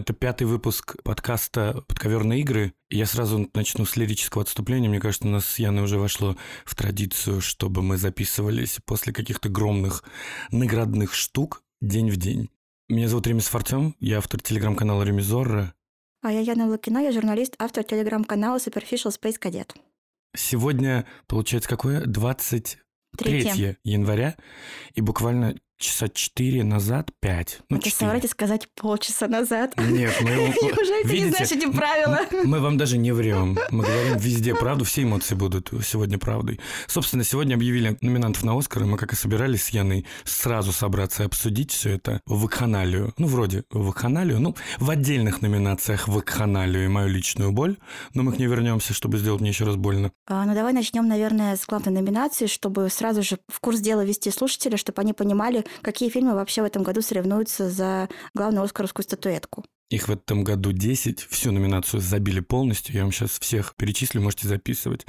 Это пятый выпуск подкаста «Подковерные игры». Я сразу начну с лирического отступления. Мне кажется, у нас с Яной уже вошло в традицию, чтобы мы записывались после каких-то громных наградных штук день в день. Меня зовут Ремис Артем, я автор телеграм-канала Ремизорра. А я Яна Лукина, я журналист, автор телеграм-канала Superficial Space Cadet. Сегодня, получается, какое? 23 Третье. января, и буквально часа четыре назад, пять. Ну, Это соврать и сказать полчаса назад. Нет, мы... Неужели ты не знаешь эти правила? Мы вам даже не врем. Мы говорим везде правду, все эмоции будут сегодня правдой. Собственно, сегодня объявили номинантов на Оскар, и мы, как и собирались с Яной, сразу собраться и обсудить все это в вакханалию. Ну, вроде в вакханалию, ну, в отдельных номинациях в вакханалию и мою личную боль, но мы к ней вернемся, чтобы сделать мне еще раз больно. А, Ну, давай начнем, наверное, с главной номинации, чтобы сразу же в курс дела ввести слушателя, чтобы они понимали, какие фильмы вообще в этом году соревнуются за главную оскаровскую статуэтку. Их в этом году 10, всю номинацию забили полностью, я вам сейчас всех перечислю, можете записывать.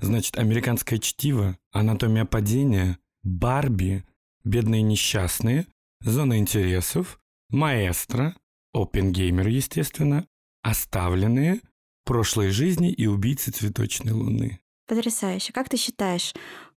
Значит, «Американское чтиво», «Анатомия падения», «Барби», «Бедные несчастные», «Зона интересов», «Маэстро», «Опенгеймер», естественно, «Оставленные», «Прошлой жизни» и «Убийцы цветочной луны». Потрясающе. Как ты считаешь,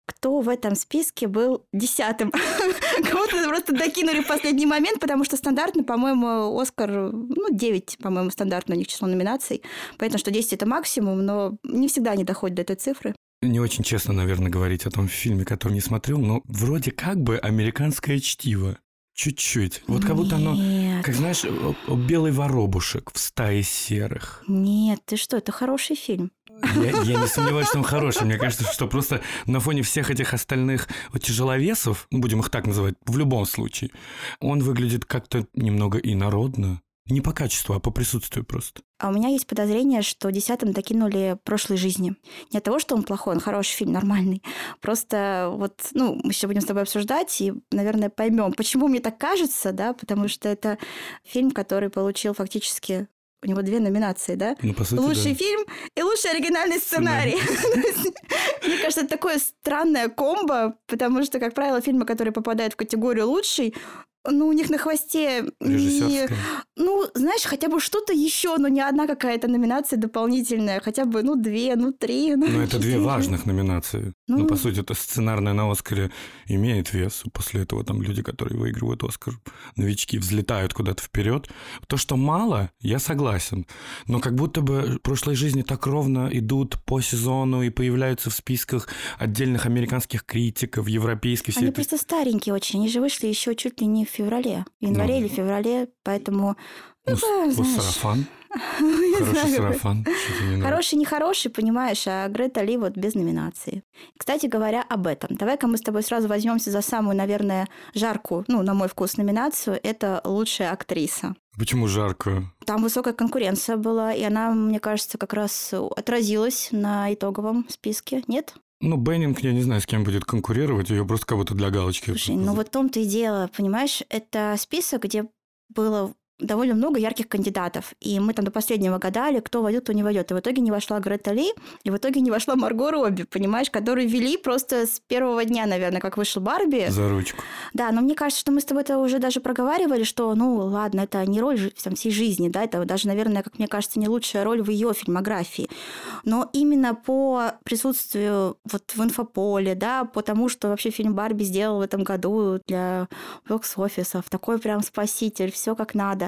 кто в этом списке был десятым? Кого-то просто докинули в последний момент, потому что стандартно, по-моему, Оскар, ну, 9, по-моему, стандартно у них число номинаций. Понятно, что 10 это максимум, но не всегда они доходят до этой цифры. Не очень честно, наверное, говорить о том фильме, который не смотрел, но вроде как бы «Американское чтиво». Чуть-чуть. Вот как будто оно. Как знаешь, о- о, белый воробушек в стае серых. Нет, ты что, это хороший фильм. Я, я не сомневаюсь, что он хороший. Мне кажется, что просто на фоне всех этих остальных тяжеловесов, ну, будем их так называть, в любом случае, он выглядит как-то немного инородно. Не по качеству, а по присутствию просто. А у меня есть подозрение, что десятым докинули прошлой жизни. Не от того, что он плохой, он хороший фильм, нормальный. Просто вот, ну, мы еще будем с тобой обсуждать и, наверное, поймем, почему мне так кажется, да, потому что это фильм, который получил фактически у него две номинации, да? Ну, по сути, Лучший да. фильм и лучший оригинальный сценарий. Мне кажется, это такое странное комбо, потому что, как правило, фильмы, которые попадают в категорию лучший, ну, у них на хвосте не... Ну, знаешь, хотя бы что-то еще, но не одна какая-то номинация дополнительная, хотя бы, ну, две, ну, три. Ну, Но это две важных номинации. Ну, Ну. по сути, это сценарная на Оскаре имеет вес. После этого там люди, которые выигрывают Оскар, новички, взлетают куда-то вперед. То, что мало, я согласен. Но как будто бы в прошлой жизни так ровно идут по сезону и появляются в списках отдельных американских критиков, европейских. Они это- просто старенькие очень, они же вышли еще чуть ли не в феврале, в январе Ну. или феврале, поэтому... Ну, Ну, знаешь, сарафан. Хороший сарафан. Не. Хороший, нехороший, понимаешь, а Грета Ли вот без номинации. Кстати говоря, об этом. Давай-ка мы с тобой сразу возьмемся за самую, наверное, жаркую, ну, на мой вкус, номинацию. Это лучшая актриса. Почему жарко? Там высокая конкуренция была, и она, мне кажется, как раз отразилась на итоговом списке. Нет? Ну, Беннинг, я не знаю, с кем будет конкурировать, ее просто как будто для галочки. Слушай, ну вот в том-то и дело, понимаешь, это список, где было довольно много ярких кандидатов. И мы там до последнего гадали, кто войдет, кто не войдет. И в итоге не вошла Грета Ли, и в итоге не вошла Марго Робби, понимаешь, которую вели просто с первого дня, наверное, как вышел Барби. За ручку. Да, но мне кажется, что мы с тобой это уже даже проговаривали, что, ну, ладно, это не роль там, всей жизни, да, это даже, наверное, как мне кажется, не лучшая роль в ее фильмографии. Но именно по присутствию вот в инфополе, да, по тому, что вообще фильм Барби сделал в этом году для бокс-офисов, такой прям спаситель, все как надо.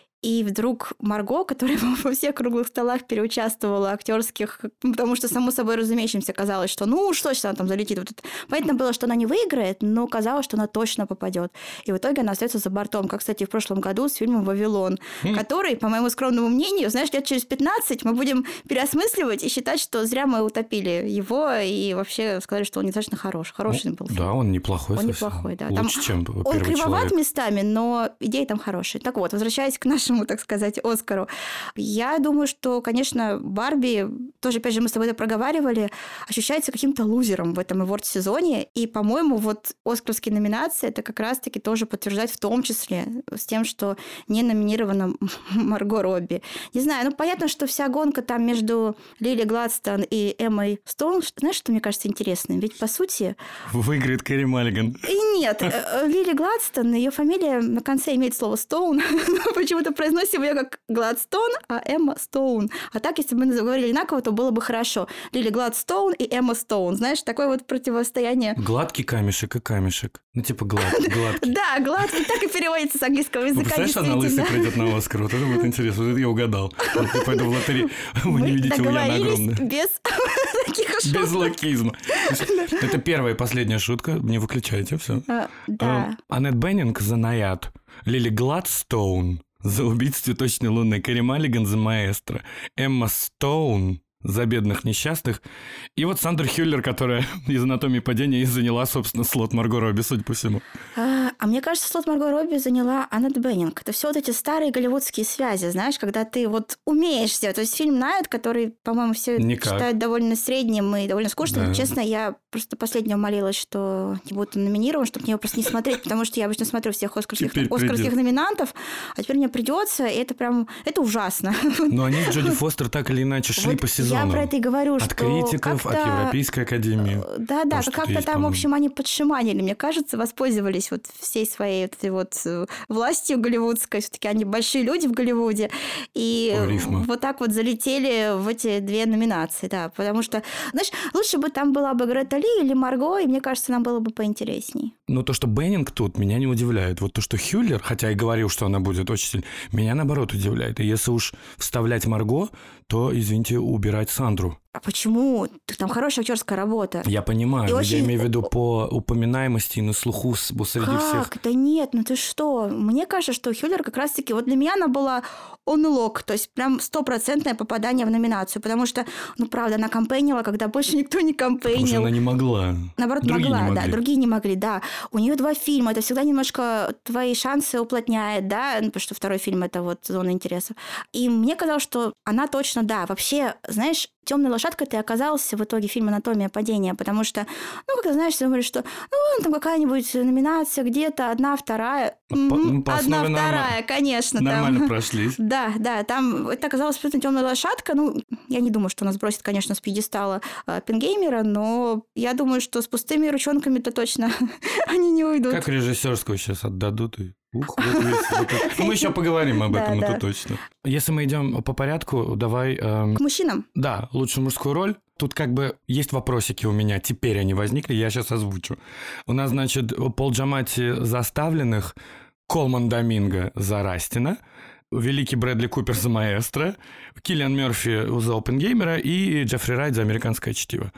И вдруг Марго, которая во всех круглых столах переучаствовала актерских, потому что, само собой разумеющимся, казалось, что ну что сейчас она там залетит. Вот это. Понятно было, что она не выиграет, но казалось, что она точно попадет. И в итоге она остается за бортом, как, кстати, в прошлом году с фильмом «Вавилон», который, по моему скромному мнению, знаешь, лет через 15 мы будем переосмысливать и считать, что зря мы утопили его и вообще сказали, что он недостаточно хорош. Хороший Ну, был фильм. Да, он неплохой Он совсем. неплохой, да. Лучше, Там чем Он кривоват человек. местами, но идеи там хорошие. Так вот, возвращаясь к нашему, так сказать, Оскару. Я думаю, что, конечно, Барби, тоже, опять же, мы с тобой это проговаривали, ощущается каким-то лузером в этом аворд-сезоне. И, по-моему, вот оскарские номинации это как раз-таки тоже подтверждать в том числе с тем, что не номинирована Марго Робби. Не знаю, ну, понятно, что вся гонка там между Лили Гладстон и Эммой Стоун, знаешь, что мне кажется интересным? Ведь, по сути, Выиграет Кэрри Маллиган. и Нет, э, Лили Гладстон, ее фамилия на конце имеет слово Стоун. Почему-то произносим ее как Гладстон, а Эмма Стоун. А так, если бы мы говорили одинаково, то было бы хорошо. Лили Гладстоун и Эмма Стоун. Знаешь, такое вот противостояние. Гладкий камешек и камешек. Ну, типа глад, гладкий. Да, гладкий, так и переводится с английского языка. Представляешь, она лысый придет на Оскар. Вот это будет интересно. Вот это я угадал. Вот я пойду в лотерею. Вы не видите, у меня огромная. без таких шуток. Без лукизма. Это первая и последняя шутка. Не выключайте, все. А, Да. Аннет Беннинг за Наяд. Лили Гладстоун за убийц цветочной луны. Кэрри Маллиган за Маэстро. Эмма Стоун за бедных несчастных. И вот Сандра Хюллер, которая из «Анатомии падения» и заняла, собственно, слот Марго Робби, судя по всему. А, а мне кажется, слот Марго Робби заняла Аннет Беннинг. Это все вот эти старые голливудские связи, знаешь, когда ты вот умеешь сделать. То есть фильм «Найт», который, по-моему, все Никак. считают довольно средним и довольно скучным. Да. Честно, я просто последнего молилась, что не будет номинирован, чтобы мне его просто не смотреть, потому что я обычно смотрю всех оскарских, Теперь оскарских номинантов, а теперь мне придется, и это прям, это ужасно. Но они Джоди Фостер так или иначе шли Вот по сезону. Я про это и говорю, От что критиков, от Европейской академии. Да, да, Тоже что-то как-то там, в общем, они подшиманили, мне кажется, воспользовались вот всей своей вот этой вот э, властью голливудской. Все-таки они большие люди в Голливуде. И рифма. вот так вот залетели в эти две номинации, да. Потому что, знаешь, лучше бы там была бы Грета Ли или Марго, и мне кажется, нам было бы поинтересней. Но то, что Беннинг тут, меня не удивляет. Вот то, что Хюллер, хотя и говорил, что она будет очень сильно, меня наоборот удивляет. И если уж вставлять Марго, то, извините, убирать Сандру. А почему? Там хорошая актерская работа. Я понимаю, И очень- я имею в виду по упоминаемости и на слуху среди всех. Как? Да нет, ну ты что? Мне кажется, что Хюллер как раз-таки... Вот для меня она была онлок, то есть прям стопроцентное попадание в номинацию, потому что, ну правда, она кампейнила, когда больше никто не Потому что кампейнил. она не могла. Наоборот, Другие не могла, да, могли. другие не могли, да. У нее два фильма, это всегда немножко твои шансы уплотняет, да, ну, потому что второй фильм это вот зона интересов. И мне казалось, что она точно, да, вообще, знаешь, темной лошадкой ты оказался в итоге фильм «Анатомия падения», потому что, ну, как ты знаешь, ты думаешь, что, ну, там какая-нибудь номинация где-то, одна, вторая. По- ну, по одна, основе вторая, конечно. там. Нормально прошлись. Да, да, там это оказалась абсолютно темная лошадка. Ну, я не думаю, что нас бросит, конечно, с пьедестала э, Пингеймера, но я думаю, что с пустыми ручонками-то точно они не уйдут. Как режиссерскую сейчас отдадут и Ух, вот весь вот это. Мы еще поговорим об этом, да. это точно. Если мы идем по порядку, давай... эм, К мужчинам. Да, лучшую мужскую роль. Тут как бы есть вопросики у меня, теперь они возникли, я сейчас озвучу. У нас, значит, Пол Джамати за оставленных, Колман Доминго за Растина, Великий Брэдли Купер за Маэстро, Киллиан Мерфи за Опенгеймера и Джеффри Райт за Американское чтиво.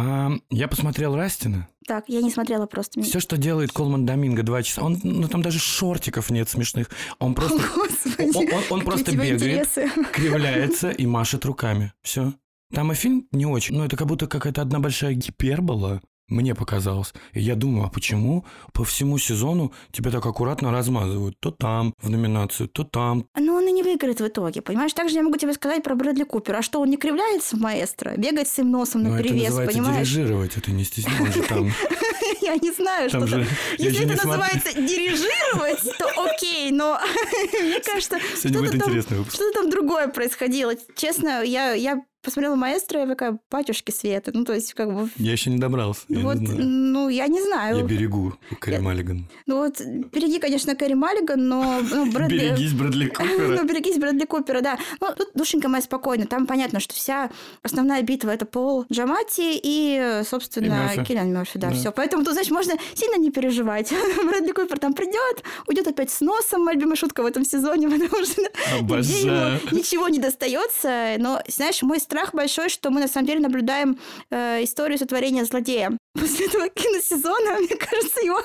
А, я посмотрел Растина. Так, я не смотрела просто. Все, что делает Колман Доминго два часа, он, ну там даже шортиков нет смешных. Он просто Господи, он- он- он просто бегает. интересы. кривляется и машет руками. Все. Там и фильм не очень, но это как будто какая-то одна большая гипербола. Мне показалось. И я думаю, а почему по всему сезону тебя так аккуратно размазывают? То там в номинацию, то там. Но он и выиграет в итоге, понимаешь? Также я могу тебе сказать про Брэдли Купера. А что, он не кривляется в маэстро? Бегает своим носом Но Ну, называется понимаешь? дирижировать, это не стесняйся. Там, Я не знаю, что же... Если это называется дирижировать, то окей, но мне кажется, что-то там, другое происходило. Честно, я посмотрела маэстро, я такая, батюшки Света. Ну, то есть, как бы, Я еще не добрался. Я вот, не знаю. ну, я не знаю. Я берегу Кэрри Я- Маллиган. Ну, вот, береги, конечно, Кэрри Маллиган, но ну, Брэдли... Берегись Брэдли Купера. Ну, берегись Брэдли Купера, да. Ну, тут душенька моя спокойно. Там понятно, что вся основная битва это Пол Джамати и, И собственно, Мёрфи. Киллиан Мерфи. Да, Да. все. Поэтому тут, знаешь, можно сильно не переживать. Брэдли Купер там придет, уйдет опять с носом, моя любимая шутка в этом сезоне, потому что Обожаю. ничего не достается. Но, знаешь, мой страх большой, что мы на самом деле наблюдаем э, историю сотворения злодея. После этого киносезона, мне кажется, его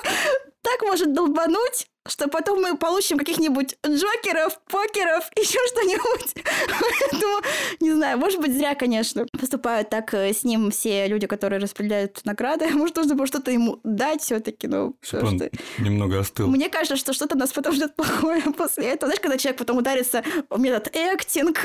так может долбануть, что потом мы получим каких-нибудь джокеров, покеров, еще что-нибудь. Поэтому, не знаю, может быть, зря, конечно, поступают так э, с ним все люди, которые распределяют награды. Может, нужно было что-то ему дать все-таки, ну, Чтобы что... немного остыл. Мне кажется, что что-то нас потом ждет плохое после этого. Знаешь, когда человек потом ударится в метод актинг,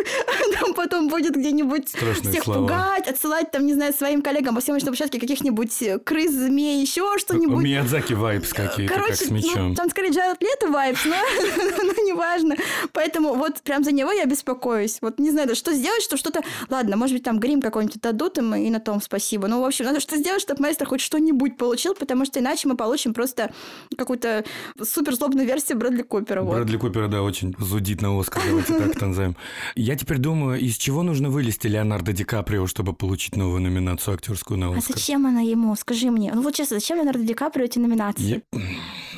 там потом будет где-нибудь Страшные всех слова. пугать, отсылать, там, не знаю, своим коллегам по съемочной площадке каких-нибудь э, крыс, змей, еще что-нибудь. Миядзаки vibes какие-то, как с ну, мечом. там скорее Джаред Лето vibes, но ну, неважно. Поэтому вот прям за него я беспокоюсь. Вот не знаю, что сделать, чтобы что-то... Ладно, может быть, там грим какой-нибудь дадут им, и на том спасибо. Ну, в общем, надо что сделать, чтобы маэстро хоть что-нибудь получил, потому что иначе мы получим просто какую-то супер злобную версию Брэдли Купера. Вот. Брэдли Купера, да, очень зудит на Оскар, давайте так назовем. Я теперь думаю, из чего нужно вылезти Леонардо Ди Каприо, чтобы получить новую номинацию актерскую на А Оскар? зачем она ему? Скажи мне. Ну вот честно, зачем Леонардо Ди Каприо эти номинации? Я-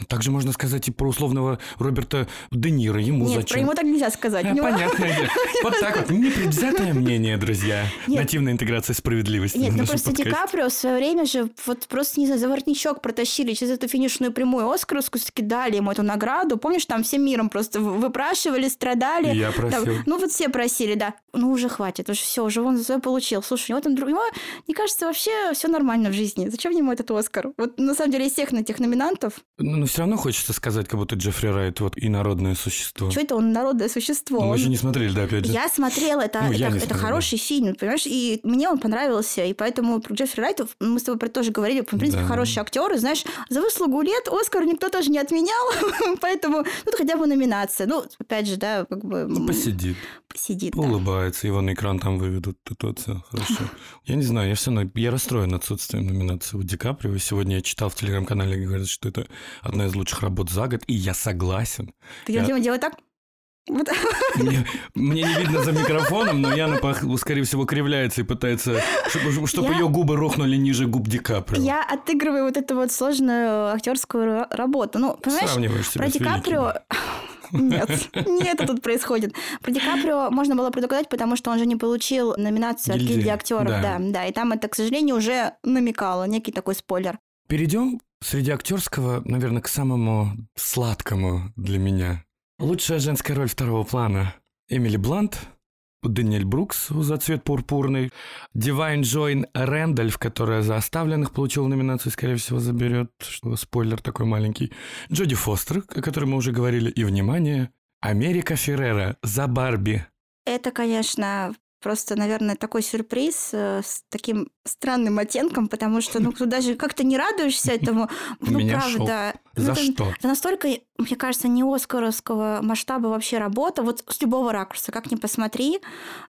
Также можно сказать и про условного Роберта Де Ниро. Ему Нет, зачем? про ему так нельзя сказать. А, него- дело. Вот так вот. Непредвзятое мнение, друзья. Нативная интеграция справедливости. Нет, ну просто Ди. Каприо в свое время же вот просто, не знаю, за воротничок протащили через эту финишную прямую Оскаровскую, дали ему эту награду. Помнишь, там всем миром просто выпрашивали, страдали. Я Там, просил. ну вот все просили, да. Ну уже хватит, уже все, уже он свое получил. Слушай, у него там друг... у него, мне кажется, вообще все нормально в жизни. Зачем ему этот Оскар? Вот на самом деле из всех этих номинантов, Ну, но все равно хочется сказать, как будто Джеффри Райт вот инородное существо. что это он народное существо? Ну, Мы Он- еще не смотрели, да, опять же. Я смотрела, это, Ну, это, это смотрел, хороший фильм, понимаешь, и мне он понравился, и поэтому про Джеффри Райта мы с тобой про тоже говорили, в принципе, Да. хороший актер, и знаешь, за выслугу лет Оскар никто тоже не отменял, поэтому, ну, хотя бы номинация. Ну, опять же, да, как бы... Ну, посидит, Посидит, да. улыбается, его на экран там выведут, вот все хорошо. Я не знаю, я все равно, я расстроен отсутствием номинации у Ди Каприо. Сегодня я читал в телеграм-канале, говорят, что это одна из лучших работ за год, и я согласен. Ты Я- делай так? Вот. Мне, мне не видно за микрофоном, но Яна, скорее всего, кривляется и пытается, чтобы, чтобы Я- ее губы рухнули ниже губ Ди Каприо. Я отыгрываю вот эту вот сложную актерскую ра- работу. Ну, понимаешь, Сравниваешь себя про Ди. Каприо... Нет, не это тут происходит. Про Ди Каприо можно было предугадать, потому что он же не получил номинацию от Гильдии, актеров, да. да. да, и там это, к сожалению, уже намекало, некий такой спойлер. Перейдем среди актерского, наверное, к самому сладкому для меня. Лучшая женская роль второго плана. Эмили Блант, Даниэль Брукс за «Цвет пурпурный», Дивайн Джойн Рэндальф, которая за «Оставленных» получила номинацию, скорее всего, заберет. Спойлер такой маленький. Джоди Фостер, о которой мы уже говорили. И, внимание, Америка Феррера за «Барби». Это, конечно, просто, наверное, такой сюрприз э, с таким странным оттенком, потому что, ну, ты даже как-то не радуешься этому. Ну, меня шок. правда. Ну, За это- что? Это настолько, мне кажется, не оскаровского масштаба вообще работа, вот с любого ракурса, как ни посмотри.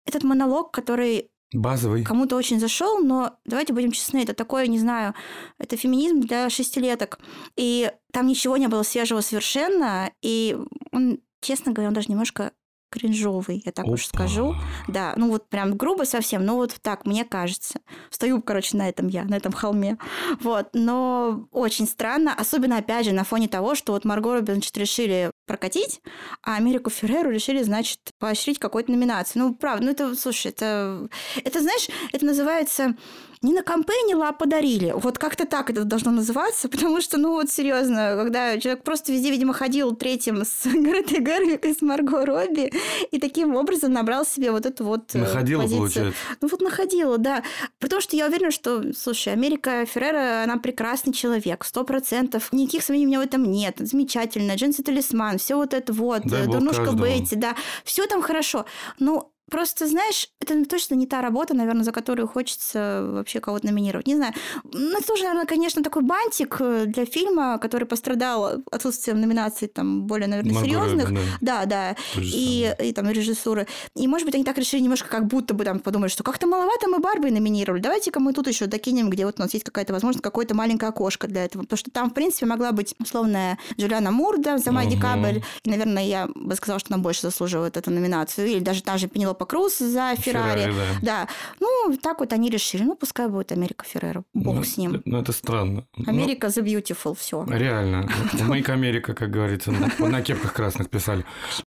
Этот монолог, который Базовый. кому-то очень зашел, но давайте будем честны, это такое, не знаю, это феминизм для шестилеток. И там ничего не было свежего совершенно, и он, честно говоря, он даже немножко кринжовый, я так уж Опа. скажу. Да, ну вот прям грубо совсем, ну вот так, мне кажется. Стою, короче, на этом я, на этом холме. Вот, но очень странно, особенно, опять же, на фоне того, что вот Марго Робби, значит, решили прокатить, а Америку Ферреру решили, значит, поощрить какой-то номинацией. Ну, правда, ну это, слушай, это, это, знаешь, это называется не на кампейнила, а подарили. Вот как-то так это должно называться, потому что, ну вот серьезно, когда человек просто везде, видимо, ходил третьим с Гретой Гервик и с Марго Робби, и таким образом набрал себе вот эту вот э, Находила, позицию. получается. Ну вот находила, да. Потому что я уверена, что, слушай, Америка Феррера, она прекрасный человек, сто процентов. Никаких сомнений у меня в этом нет. Замечательно. Джинсы талисман, все вот это вот, Дай э, Дурнушка. Бетти, да. Все там хорошо. Ну, Просто, знаешь, это точно не та работа, наверное, за которую хочется вообще кого-то номинировать. Не знаю. Ну, это тоже, наверное, конечно, такой бантик э, для фильма, который пострадал отсутствием номинаций, там, более, наверное, серьезных. Да. Да, да. И, и там режиссуры. И, может быть, они так решили немножко, как будто бы там подумали, что как-то маловато мы Барби номинировали. Давайте-ка мы тут еще докинем, где вот у нас есть какая-то возможность, какое-то маленькое окошко для этого. Потому что там, в принципе, могла быть условная Джулиана Мур, да, Мгм. Декабрь. И, наверное, я бы сказала, что она больше заслуживает эту номинацию. Или даже та же Пенелопа Круз за Феррари. Феррари, да. Да. Ну, так вот они решили. Ну, пускай будет Америка Феррера. Бог Ну, с ним. Ну, это странно. Ну, Америка the beautiful, все. Реально. Make Америка, как говорится, на, на кепках красных писали.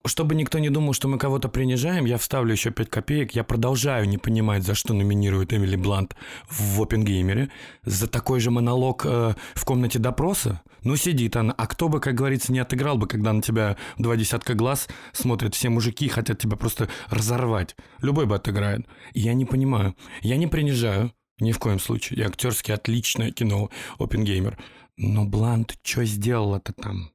Чтобы никто не думал, что мы кого-то принижаем, я вставлю еще 5 копеек. Я продолжаю не понимать, за что номинируют Эмили Блант в Опенгеймере. За такой же монолог э, в комнате допроса. Ну, сидит она. А кто бы, как говорится, не отыграл бы, когда на тебя два десятка глаз смотрят все мужики и хотят тебя просто разорвать. Любой бы отыграет. Я не понимаю. Я не принижаю. Ни в коем случае. И актерски отличное кино Опенгеймер. Но Блант что сделала-то там?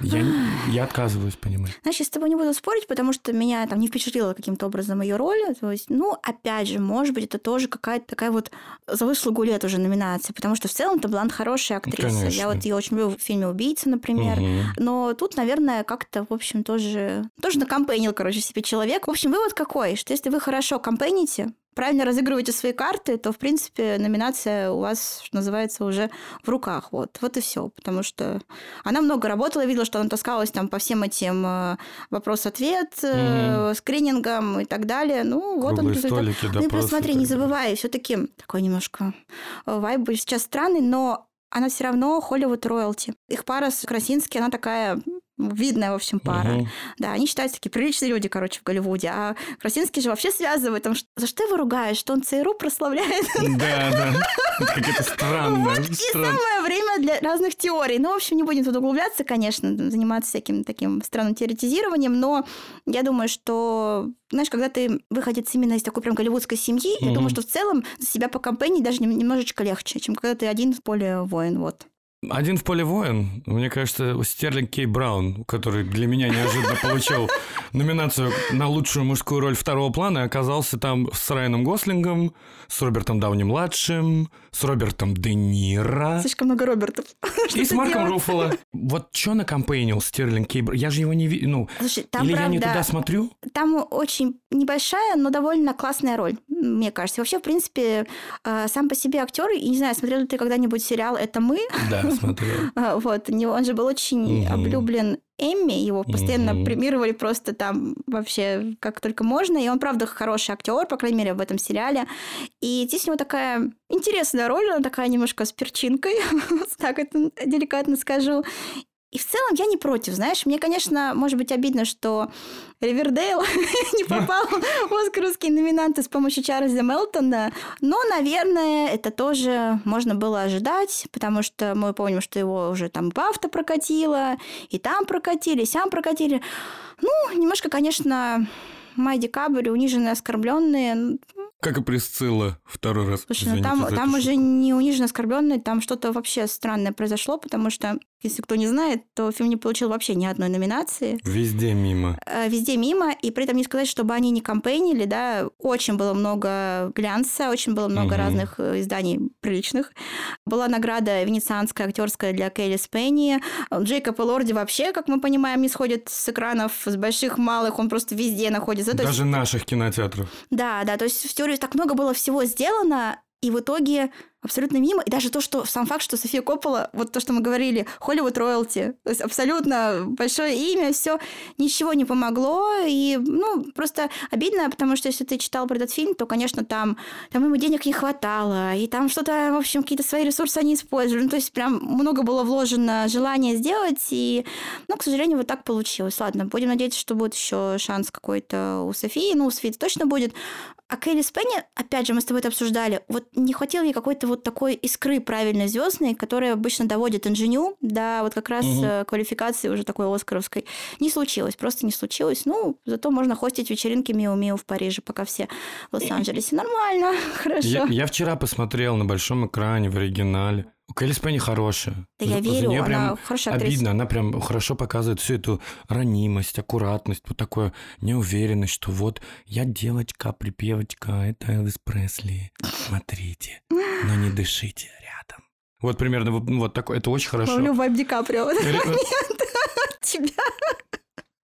Я, я отказываюсь понимать. Знаешь, я с тобой не буду спорить, потому что меня там не впечатлила каким-то образом ее роль. То есть, ну, опять же, может быть, это тоже какая-то такая вот за выслугу лет уже номинация, потому что в целом Таблан хорошая актриса. Конечно. Я вот ее очень люблю в фильме «Убийца», например. Мгм. Но тут, наверное, как-то, в общем, тоже, тоже накомпенил, короче, себе человек. В общем, вывод какой, что если вы хорошо компените, правильно разыгрываете свои карты, то, в принципе, номинация у вас, что называется, уже в руках. Вот, вот и все. Потому что она много работала, я видела, что она таскалась там по всем этим э, вопрос-ответ, э, скринингам и так далее. Ну, вот он Круглые результат. столики, Ну и плюс смотри, не забывай, все-таки такой немножко э, вайб сейчас странный, но она все равно Холливуд роялти. Их пара с Красински, она такая видная, в общем, пара. Мгм. Да, они считаются такие приличные люди, короче, в Голливуде. А Красинский же вообще связывает, там, за что его ругаешь, что он ЦРУ прославляет. Да, да. Это Какое-то странное. И самое время для разных теорий. Ну, в общем, не будем тут углубляться, конечно, заниматься всяким таким странным теоретизированием, но я думаю, что, знаешь, когда ты выходец именно из такой прям голливудской семьи, я Мгм. думаю, что в целом за себя по компании даже нем- немножечко легче, чем когда ты один в поле воин, вот. Один в поле воин, мне кажется, Стерлинг Кей Браун, который для меня неожиданно получил номинацию на лучшую мужскую роль второго плана, оказался там с Райаном Гослингом, с Робертом Дауни-младшим, с Робертом Де Ниро Слишком много Робертов. И с Марком? Руффало. Вот что накомпейнил Стерлинг Кей Браун? Я же его не видел. Ну, Слушай, там, или я не правда, туда смотрю? Там очень небольшая, но довольно классная роль, мне кажется. Вообще, в принципе, э, сам по себе актер, и не знаю, смотрел ли ты когда-нибудь сериал «Это мы», Да, смотрел. А, Вот, он же был очень облюблен Эмми, его постоянно Мгм. премировали просто там вообще как только можно, и он, правда, хороший актер, по крайней мере, в этом сериале. И здесь у него такая интересная роль, она такая немножко с перчинкой, так это деликатно скажу. И в целом я не против, знаешь, мне, конечно, может быть обидно, что Ривердейл не попал в оскаровские номинанты с помощью Чарльза Мелтона, но, наверное, это тоже можно было ожидать, потому что мы помним, что его уже там Бафта прокатило, и там прокатили, и сям прокатили. Ну, немножко, конечно, Майди Кабри, униженные, оскорбленные. Как и Присцилла второй раз. Слушай, ну там, там шутку. уже не униженные, оскорбленные, там что-то вообще странное произошло, потому что, если кто не знает, то фильм не получил вообще ни одной номинации. Везде мимо. Э, Везде мимо, и при этом не сказать, чтобы они не кампейнили, да, очень было много глянца, очень было много Мгм. разных э, изданий приличных. Была награда венецианская актерская для Кейли Спенни. Джейкоб Элорди вообще, как мы понимаем, не сходит с экранов, с больших, малых, он просто везде находится. То есть Даже наших кинотеатров. да, да, то есть в теории так много было всего сделано, и в итоге абсолютно мимо. И даже то, что сам факт, что София Коппола, вот то, что мы говорили, Холливуд роялти, то есть абсолютно большое имя, все ничего не помогло. И, ну, просто обидно, потому что если ты читал про этот фильм, то, конечно, там, там ему денег не хватало, и там что-то, в общем, какие-то свои ресурсы они использовали. Ну, то есть прям много было вложено желания сделать, и, ну, к сожалению, вот так получилось. Ладно, будем надеяться, что будет еще шанс какой-то у Софии, ну, у Софии точно будет. А Келли Спенни, опять же, мы с тобой это обсуждали, вот не хватило ей какой-то вот такой искры правильной звездной, которая обычно доводит инженю до вот как раз э, квалификации уже такой оскаровской. Не случилось, просто не случилось. Ну, зато можно хостить вечеринки Миу-Миу в Париже, пока все в Лос-Анджелесе. Нормально, хорошо. Я, я вчера посмотрел на большом экране в оригинале. У Келли Спенни хорошая. Да я верю, она прям хорошая актриса. обидно. Она прям хорошо показывает всю эту ранимость, аккуратность, вот такую неуверенность, что вот я девочка-припевочка, это Элвис Пресли. Смотрите, но не дышите рядом. Вот примерно вот, ну, вот такое. Это очень хорошо. Ловлю вайб Ди Каприо. Ре- Тебя.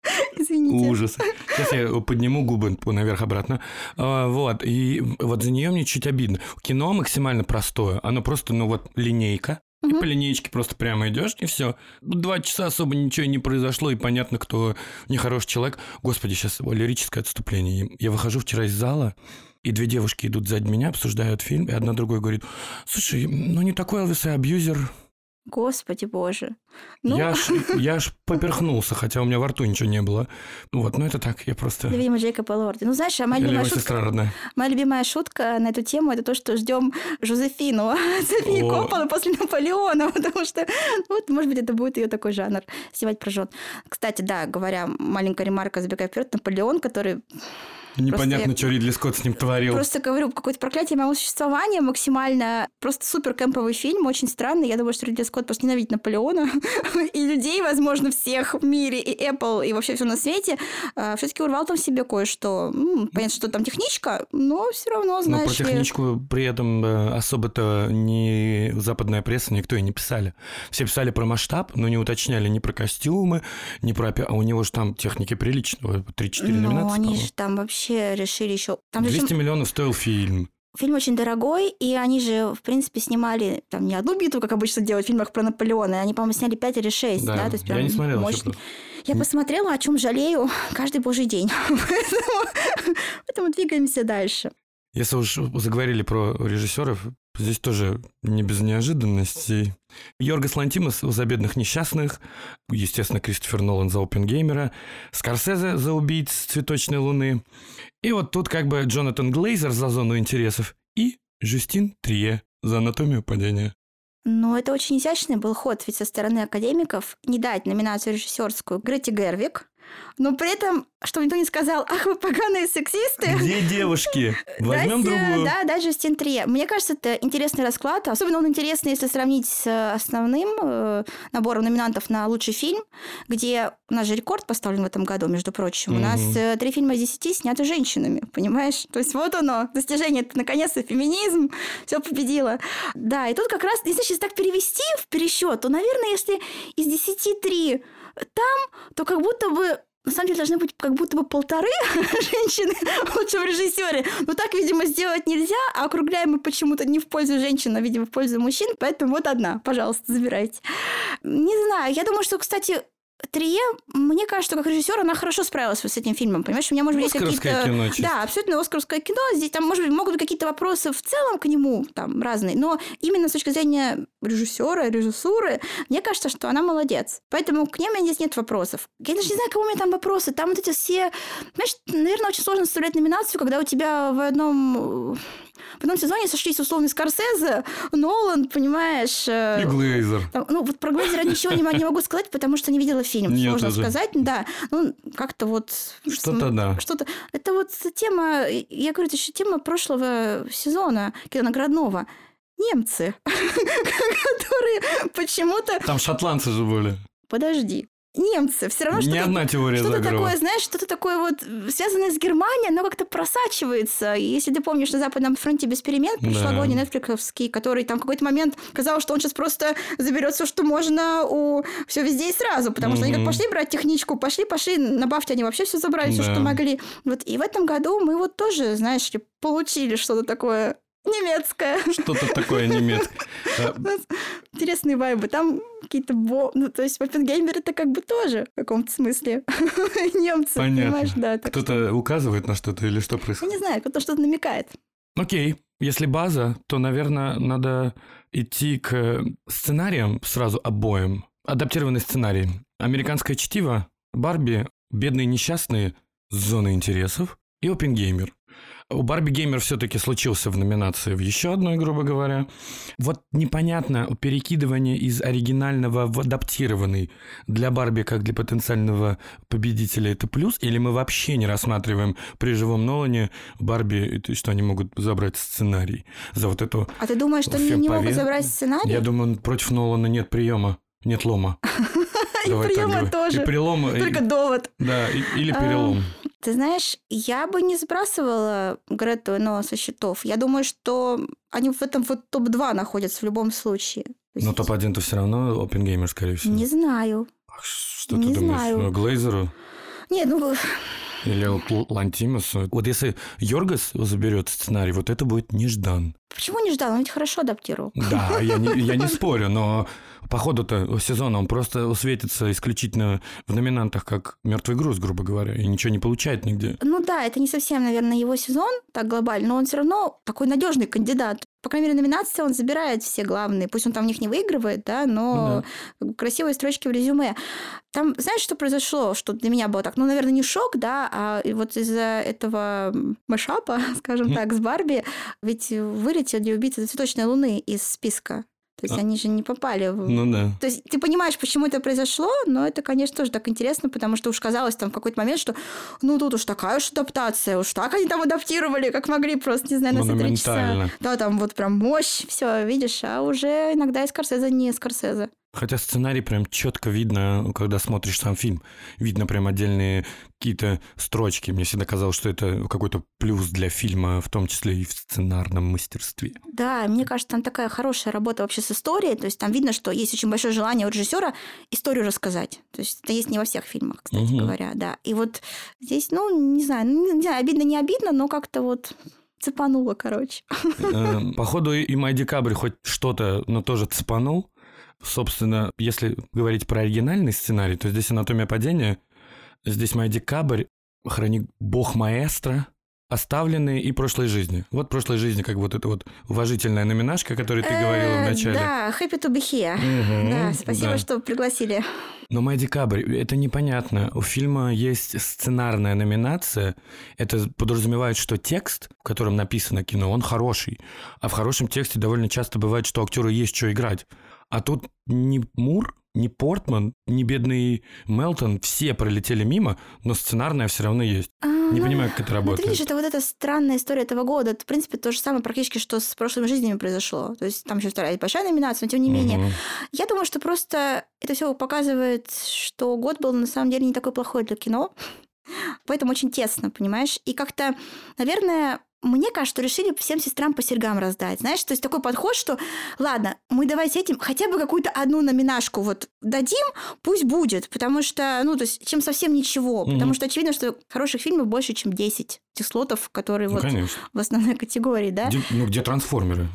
Извините. Ужас. Сейчас я подниму губы наверх обратно. А, Вот. И вот за нее мне чуть обидно. Кино максимально простое. Оно просто, ну вот, линейка. И Мгм. по линейке просто прямо идешь, и все. Два часа особо ничего не произошло, и понятно, кто нехороший человек. Господи, сейчас лирическое отступление. Я выхожу вчера из зала, и две девушки идут сзади меня, обсуждают фильм, и одна другой говорит, слушай, ну не такой Элвис, а абьюзер. Господи боже. Ну, Я, аж, я аж поперхнулся, хотя у меня во рту ничего не было. Вот, ну это так, я просто... да, видимо, Джейкоб Элорди. Ну, знаешь, а моя Я любимая шутка, родная. моя любимая шутка на эту тему это то, что ждем Жозефину Софии О. Копполы после Наполеона, потому что, вот, может быть, это будет ее такой жанр снимать про жен. Кстати, да, говоря, маленькая ремарка, забегая вперед, Наполеон, который Непонятно, что Ридли Скотт с ним творил. Просто говорю, какое-то проклятие моего существования максимально. Просто супер кемповый фильм, очень странный. Я думаю, что Ридли Скотт просто ненавидит Наполеона и людей, возможно, всех в мире, и Apple, и вообще все на свете. А, Все-таки урвал там себе кое-что. Понятно, что там техничка, но все равно, знаешь Но про техничку при этом э, особо-то ни западная пресса, никто и не писали. Все писали про масштаб, но не уточняли ни про костюмы, ни про... А у него же там техники приличного, 3-4 номинации. Ну, они же там вообще решили еще... Там 200 же... миллионов стоил фильм. Фильм очень дорогой, и они же, в принципе, снимали там не одну битву, как обычно делают в фильмах про Наполеона. Они, по-моему, сняли 5 или 6, да? да? То есть прям я не смотрела мощный. Я посмотрела, о чем жалею каждый божий день. поэтому, поэтому двигаемся дальше. Если уж заговорили про режиссеров, здесь тоже не без неожиданностей. Йоргас Лантимос за «Бедных несчастных», естественно, Кристофер Нолан за «Опенгеймера», Скорсезе за «Убийц цветочной луны», и вот тут как бы Джонатан Глейзер за «Зону интересов» и Жюстин Трие за «Анатомию падения». Но это очень изящный был ход ведь со стороны академиков не дать номинацию режиссерскую Грети Гервик, но при этом, чтобы никто не сказал, ах, вы поганые сексисты. Где девушки? Возьмем другую. Да, да, Жюстин Трие. Мне кажется, это интересный расклад. Особенно он интересный, если сравнить с основным э, набором номинантов на лучший фильм, где у нас же рекорд поставлен в этом году, между прочим. У нас э, три фильма из десяти сняты женщинами, понимаешь? То есть вот оно, достижение, наконец-то феминизм, все победило. Да, и тут как раз, если сейчас так перевести в пересчет, то, наверное, если из десяти три там, то как будто бы на самом деле должны быть как будто бы полторы женщины лучшем режиссере. Но так, видимо, сделать нельзя, а округляем мы почему-то не в пользу женщин, а, видимо, в пользу мужчин. Поэтому вот одна, пожалуйста, забирайте. Не знаю, я думаю, что, кстати, Трие, мне кажется, как режиссер, она хорошо справилась с этим фильмом. Понимаешь, у меня, может быть, есть какие-то... Кино, чисто. да, абсолютно оскаровское кино. Здесь там, может быть, могут быть какие-то вопросы в целом к нему, там, разные. Но именно с точки зрения режиссера, режиссуры, мне кажется, что она молодец. Поэтому к ней у меня здесь нет вопросов. Я даже не знаю, кого у меня там вопросы. Там вот эти все... Знаешь, наверное, очень сложно составлять номинацию, когда у тебя в одном в одном сезоне сошлись условно Скорсезе, Нолан, понимаешь... Э, И Глейзер. Там, ну, вот про Глейзера ничего не, не могу сказать, потому что не видела фильм, Нет, можно тоже. сказать. Да, ну, как-то вот... Что-то да. Что-то... Это вот тема, я говорю, это еще тема прошлого сезона кинонаградного немцы, которые почему-то... Там шотландцы же были. Подожди немцы. Все равно что-то, одна теория что-то заговора. такое, знаешь, что-то такое вот связанное с Германией, оно как-то просачивается. И если ты помнишь на Западном фронте без перемен, прошлогодний да. нетфликовский, который там в какой-то момент казалось, что он сейчас просто заберет все, что можно у все везде и сразу, потому что они как пошли брать техничку, пошли, пошли, на бафте они вообще все забрали, все, Да. что могли. Вот и в этом году мы вот тоже, знаешь ли, получили что-то такое немецкое. Что-то такое немецкое. Интересные вайбы. Там какие-то... Бо... Ну, то есть Оппенгеймер это как бы тоже в каком-то смысле немцы, понимаешь? Понятно. Да, так что- Кто-то указывает на что-то или что Я происходит? не знаю, кто-то что-то намекает. Окей, если база, то, наверное, надо идти к сценариям сразу обоим. Адаптированный сценарий. Американское чтиво, Барби, Бедные несчастные, Зона интересов и Опенгеймер. У Барби Геймер все-таки случился в номинации в еще одной, грубо говоря. Вот непонятно перекидывание из оригинального в адаптированный для Барби как для потенциального победителя это плюс, или мы вообще не рассматриваем при живом Нолане Барби, что они могут забрать сценарий за вот эту... А ты думаешь, что они не могут забрать сценарий? Я думаю, против Нолана нет приема, нет лома. И приема тоже. И перелома, и- Только довод. да, или А, перелом. Ты знаешь, я бы не сбрасывала Грету и Ноа со счетов. Я думаю, что они в этом вот топ-2 находятся в любом случае. Но топ-1 то все равно Опенгеймер, скорее всего. Не знаю. Ах, Что не ты думаешь? знаю. Ну, Глейзеру Нет, ну, или Лантимусу? Вот если Йоргас заберет сценарий, вот это будет неждан. Почему не ждал? Он ведь хорошо адаптировал. Да, я не, я не спорю, но по ходу-то сезона он просто светится исключительно в номинантах как мертвый груз, грубо говоря, и ничего не получает нигде. Ну да, это не совсем, наверное, его сезон так глобально, но он все равно такой надежный кандидат. По крайней мере, номинации он забирает все главные. Пусть он там в них не выигрывает, да, но красивые строчки в резюме. Там, знаешь, что произошло, что для меня было так? Ну, наверное, не шок, да, а вот из-за этого мешапа, скажем так, с Барби, ведь вылетели убийцы цветочной луны из списка. То есть А. они же не попали в... Ну да. То есть ты понимаешь, почему это произошло, но это, конечно, тоже так интересно, потому что уж казалось там в какой-то момент, что ну тут уж такая уж адаптация, уж так они там адаптировали, как могли, просто, не знаю, на все три часа. Да, там вот прям мощь, все, видишь, а уже иногда и Скорсезе не Скорсезе. Хотя сценарий прям четко видно, когда смотришь сам фильм. Видно прям отдельные какие-то строчки. Мне всегда казалось, что это какой-то плюс для фильма, в том числе и в сценарном мастерстве. Да, мне кажется, там такая хорошая работа вообще с историей, то есть там видно, что есть очень большое желание у режиссера историю рассказать. То есть это есть не во всех фильмах, кстати Мгм. говоря, да. И вот здесь, ну, не знаю, ну, не знаю, обидно, не обидно, но как-то вот цепануло, короче. Э, Походу и Май Декабрь хоть что-то, но тоже цепанул. Собственно, если говорить про оригинальный сценарий, то здесь «Анатомия падения», здесь Май Декабрь, «Храни Бог маэстро», «Оставленные» и «Прошлой жизни». Вот «Прошлой жизни» как вот эта вот уважительная номинашка, о которой ты говорила в Э, начале. Да, happy to be here. Да, спасибо, да. что пригласили. Но «Май Декабрь» — это непонятно. У фильма есть сценарная номинация. Это подразумевает, что текст, в котором написано кино, он хороший. А в хорошем тексте довольно часто бывает, что актеру есть что играть. А тут ни Мур, ни Портман, ни бедный Мелтон все пролетели мимо, но сценарная все равно есть. А, Не ну, понимаю, как это ну, ты работает. видишь, это вот эта странная история этого года. Это, в принципе, то же самое практически, что с прошлыми жизнями произошло. То есть там еще вторая большая номинация, но тем не менее. Я думаю, что просто это все показывает, что год был на самом деле не такой плохой для кино. Поэтому очень тесно, понимаешь? И как-то, наверное, мне кажется, что решили всем сестрам по серьгам раздать. Знаешь, то есть такой подход, что ладно, мы давайте этим хотя бы какую-то одну номинашку вот дадим, пусть будет, потому что, ну, то есть, чем совсем ничего. Мгм. Потому что очевидно, что хороших фильмов больше, чем 10 этих слотов, которые Ну, вот конечно. в основной категории, да? Где- ну, где трансформеры?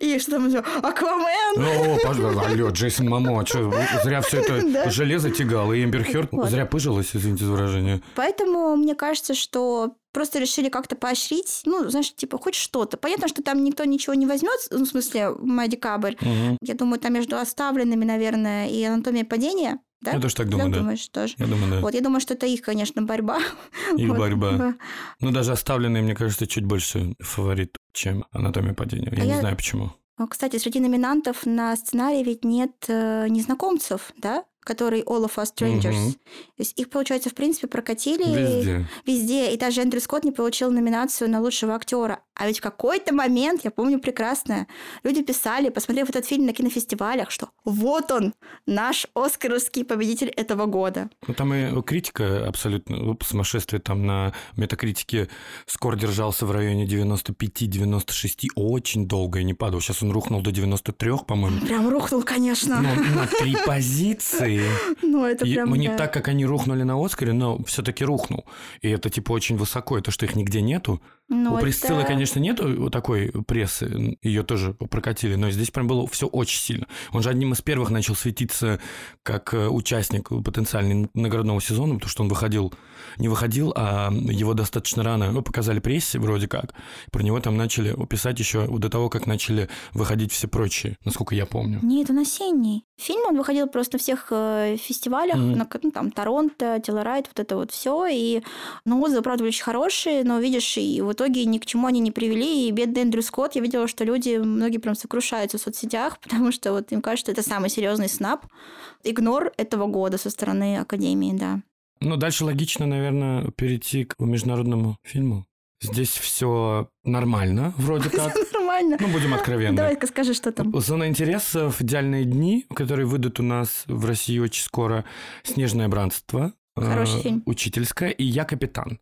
И что там еще? Аквамен! О, пожалуйста, алло, Джейсон Мамо, что, зря все это железо тягало, и Эмбер Хёрд зря пыжилась, извините за выражение. Поэтому мне кажется, что просто решили как-то поощрить, ну, знаешь, типа, хоть что-то. Понятно, что там никто ничего не возьмет, ну, в смысле, «Май декабрь». Я думаю, там между оставленными, наверное, и анатомией падения, да? Я тоже так думаю, да. думаешь тоже? Я думаю, да. Вот, я думаю, что это их, конечно, борьба. Их Вот, борьба. да. Ну, даже оставленные, мне кажется, чуть больше фаворит, чем анатомия падения. Я А не я- знаю почему. Кстати, среди номинантов на сценарий ведь нет э, незнакомцев, да? Который All of Us Strangers. Мгм. То есть их, получается, в принципе, прокатили Везде. везде. И даже Эндрю Скотт не получил номинацию на лучшего актера. А ведь в какой-то момент, я помню прекрасно, люди писали, посмотрев этот фильм на кинофестивалях, что вот он, наш оскаровский победитель этого года. Ну, там и критика абсолютно ну, сумасшествие. Там на метакритике скор держался в районе 95-96 очень долго и не падал. Сейчас он рухнул до 93, по-моему. Прям рухнул, конечно. Но на три позиции. Ну, это прям... не да. так, как они рухнули на Оскаре, но все-таки рухнул. И это типа очень высоко. Это что их нигде нету. Ну, У это- Присциллы, конечно, нету вот такой прессы, ее тоже прокатили, но здесь прям было все очень сильно. Он же одним из первых начал светиться как э, участник потенциальный наградного сезона, потому что он выходил, не выходил, а его достаточно рано ну, показали прессе вроде как. Про него там начали писать еще до того, как начали выходить все прочие, насколько я помню. Нет, он осенний. Фильм он выходил просто на всех э, фестивалях, Мгм. на, ну, там Торонто, Телорайт, вот это вот все. И ну, отзывы, правда, были очень хорошие, но видишь, и в итоге ни к чему они не привели. И бедный Эндрю Скотт, я видела, что люди, многие прям сокрушаются в соцсетях, потому что вот им кажется, что это самый серьезный снап, игнор этого года со стороны Академии, да. Ну, дальше логично, наверное, перейти к международному фильму. Здесь все нормально, вроде как. Нормально. Ну, будем откровенны. Давай-ка скажи, что там. Зона интересов, идеальные дни, которые выйдут у нас в России очень скоро. Снежное братство. Хороший э, фильм. Учительское. И я капитан.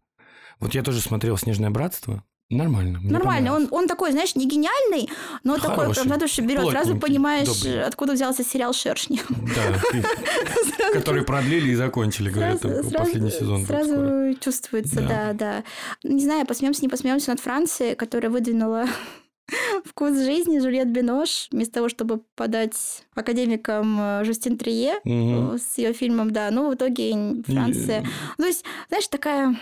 Вот я тоже смотрел Снежное братство. Нормально. Нормально, он, он такой, знаешь, не гениальный, но такой Хороший, прям на душу берет. Сразу понимаешь, добрый. откуда взялся сериал «Шершни». Да, который продлили и закончили, говорят, последний сезон. Сразу чувствуется, да. да, Не знаю, посмеемся, не посмеемся над Францией, которая выдвинула вкус жизни Жюльет Бинош, вместо того, чтобы подать академикам э, Жюстин Трие э, с ее фильмом, да. Ну, в итоге Франция... И- Ну, то есть, знаешь, такая...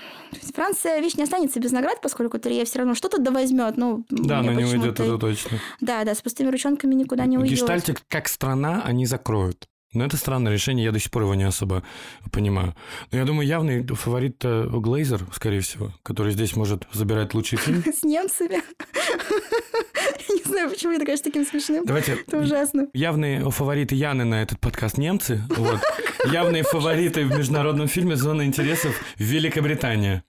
Франция, видишь, не останется без наград, поскольку Трие все равно что-то довозьмет. Ну, Да, но не уйдет, почему-то- это точно. Да, да, с пустыми ручонками никуда не уйдет. Гештальтик как страна они закроют. Но это странное решение, я до сих пор его не особо понимаю. Но я думаю, явный фаворит Глейзер, скорее всего, который здесь может забирать лучший фильм. С немцами. Не знаю, почему это кажется таким смешным. Давайте. Это ужасно. Явные фавориты Яны на этот подкаст немцы. Вот. Явные фавориты в международном фильме «Зона интересов» Великобритания.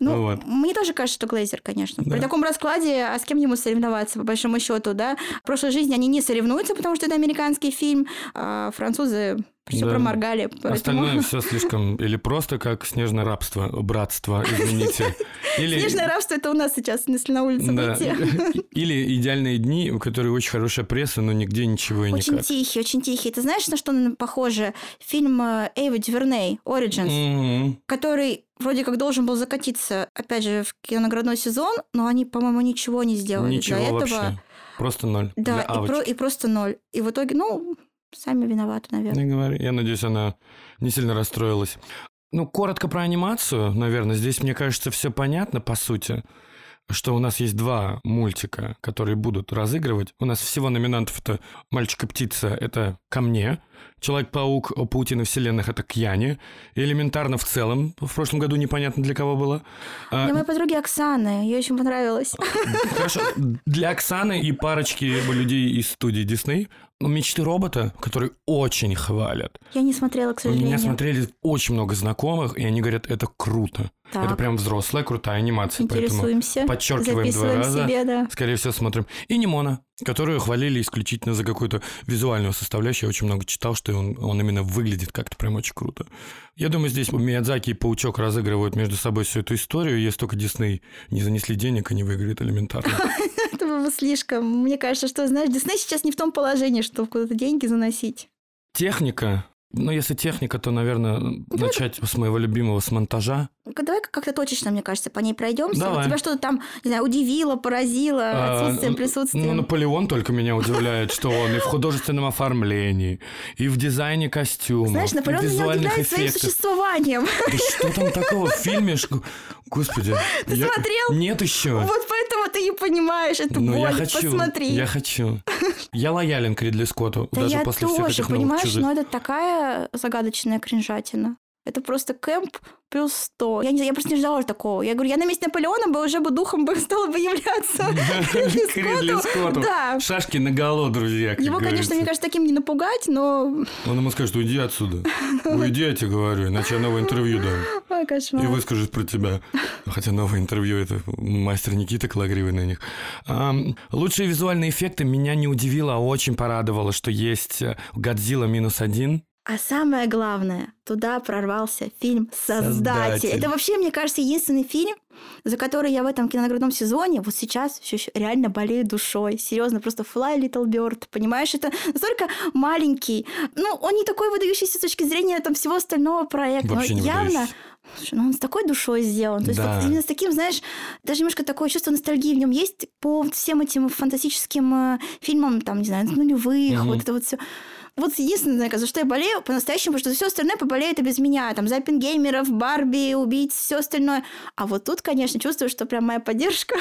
Ну, вот. мне тоже кажется, что Глейзер, конечно. Да. При таком раскладе, а с кем ему соревноваться, по большому счету, да? В прошлой жизни они не соревнуются, потому что это американский фильм, а французы все да. проморгали. Поэтому... Остальное все слишком... Или просто как снежное рабство, братство, извините. Или... Снежное рабство это у нас сейчас, если на улице да. выйти. Или идеальные дни, у которых очень хорошая пресса, но нигде ничего и никак. Очень тихий, очень тихий. Ты знаешь, на что похоже? Фильм э, Эйва Дюверней «Origins», mm-hmm. который вроде как должен был закатиться, опять же, в кинонаградной сезон, но они, по-моему, ничего не сделали ничего для вообще. этого. Просто ноль. Да, и, про, и просто ноль. И в итоге, ну, Сами виноваты, наверное. Я, говорю, я надеюсь, она не сильно расстроилась. Ну, коротко про анимацию, наверное. Здесь, мне кажется, все понятно, по сути что у нас есть два мультика, которые будут разыгрывать. У нас всего номинантов это «Мальчик и птица» — это ко мне, Человек-паук о паутины вселенных это к Яне. И элементарно в целом. В прошлом году непонятно для кого было. А, для моей подруги Оксаны. Ей очень понравилось. Хорошо. Для Оксаны и парочки людей из студии Дисней ну, мечты робота, которые очень хвалят. Я не смотрела, к сожалению. Меня смотрели очень много знакомых, и они говорят, это круто. Так. Это прям взрослая, крутая анимация. Интересуемся. Подчеркиваем два раза. Себе, да. Скорее всего, смотрим. И Нимона, которую хвалили исключительно за какую-то визуальную составляющую. Я очень много читал, что он, он именно выглядит как-то прям очень круто. Я думаю, здесь Миядзаки и Паучок разыгрывают между собой всю эту историю. Если только Дисней не занесли денег, они выиграют элементарно. Слишком. Мне кажется, что, знаешь, Дисней сейчас не в том положении, чтобы куда-то деньги заносить. Техника ну, если техника, то, наверное, ну, начать с моего любимого, с монтажа. Давай как-то точечно, мне кажется, по ней пройдемся. Давай. Тебя что-то там, не знаю, удивило, поразило а, отсутствием, присутствием? Ну, Наполеон только меня удивляет, что он и в художественном оформлении, и в дизайне костюмов, Знаешь, Наполеон меня удивляет своим существованием. Да что там такого в фильме? Господи. Ты смотрел? Нет еще. Вот поэтому ты не понимаешь эту боль. Я хочу. Посмотри. Я хочу. Я лоялен к Ридли Скотту, даже после всех этих новых чужих. но это такая загадочная кринжатина. Это просто кэмп плюс 100. Я, не, я просто не ждала такого. Я говорю, я на месте Наполеона бы уже бы духом бы стала бы являться. Ридли Скотту. Да. Шашки на голову, друзья, Его, конечно, мне кажется, таким не напугать, но... Он ему скажет, уйди отсюда. Уйди, я тебе говорю, иначе я новое интервью дам. Ой, кошмар. И выскажет про тебя. Хотя новое интервью – это мастер Никита Калагривый на них. лучшие визуальные эффекты меня не удивило, а очень порадовало, что есть «Годзилла минус один», а самое главное, туда прорвался фильм «Создатель». Создатель. Это вообще, мне кажется, единственный фильм, за который я в этом кинонаградном сезоне вот сейчас все реально болею душой. Серьезно, просто Fly Little Bird, понимаешь? Это настолько маленький. Ну, он не такой выдающийся с точки зрения там всего остального проекта. Вообще но не явно Слушай, ну он с такой душой сделан. То есть да. вот именно с таким, знаешь, даже немножко такое чувство ностальгии в нем есть по всем этим фантастическим э, фильмам, там, не знаю, нулевых, угу. вот это вот все вот единственное, за что я болею по-настоящему, потому что все остальное поболеет и без меня. Там за геймеров, Барби, убийц, все остальное. А вот тут, конечно, чувствую, что прям моя поддержка.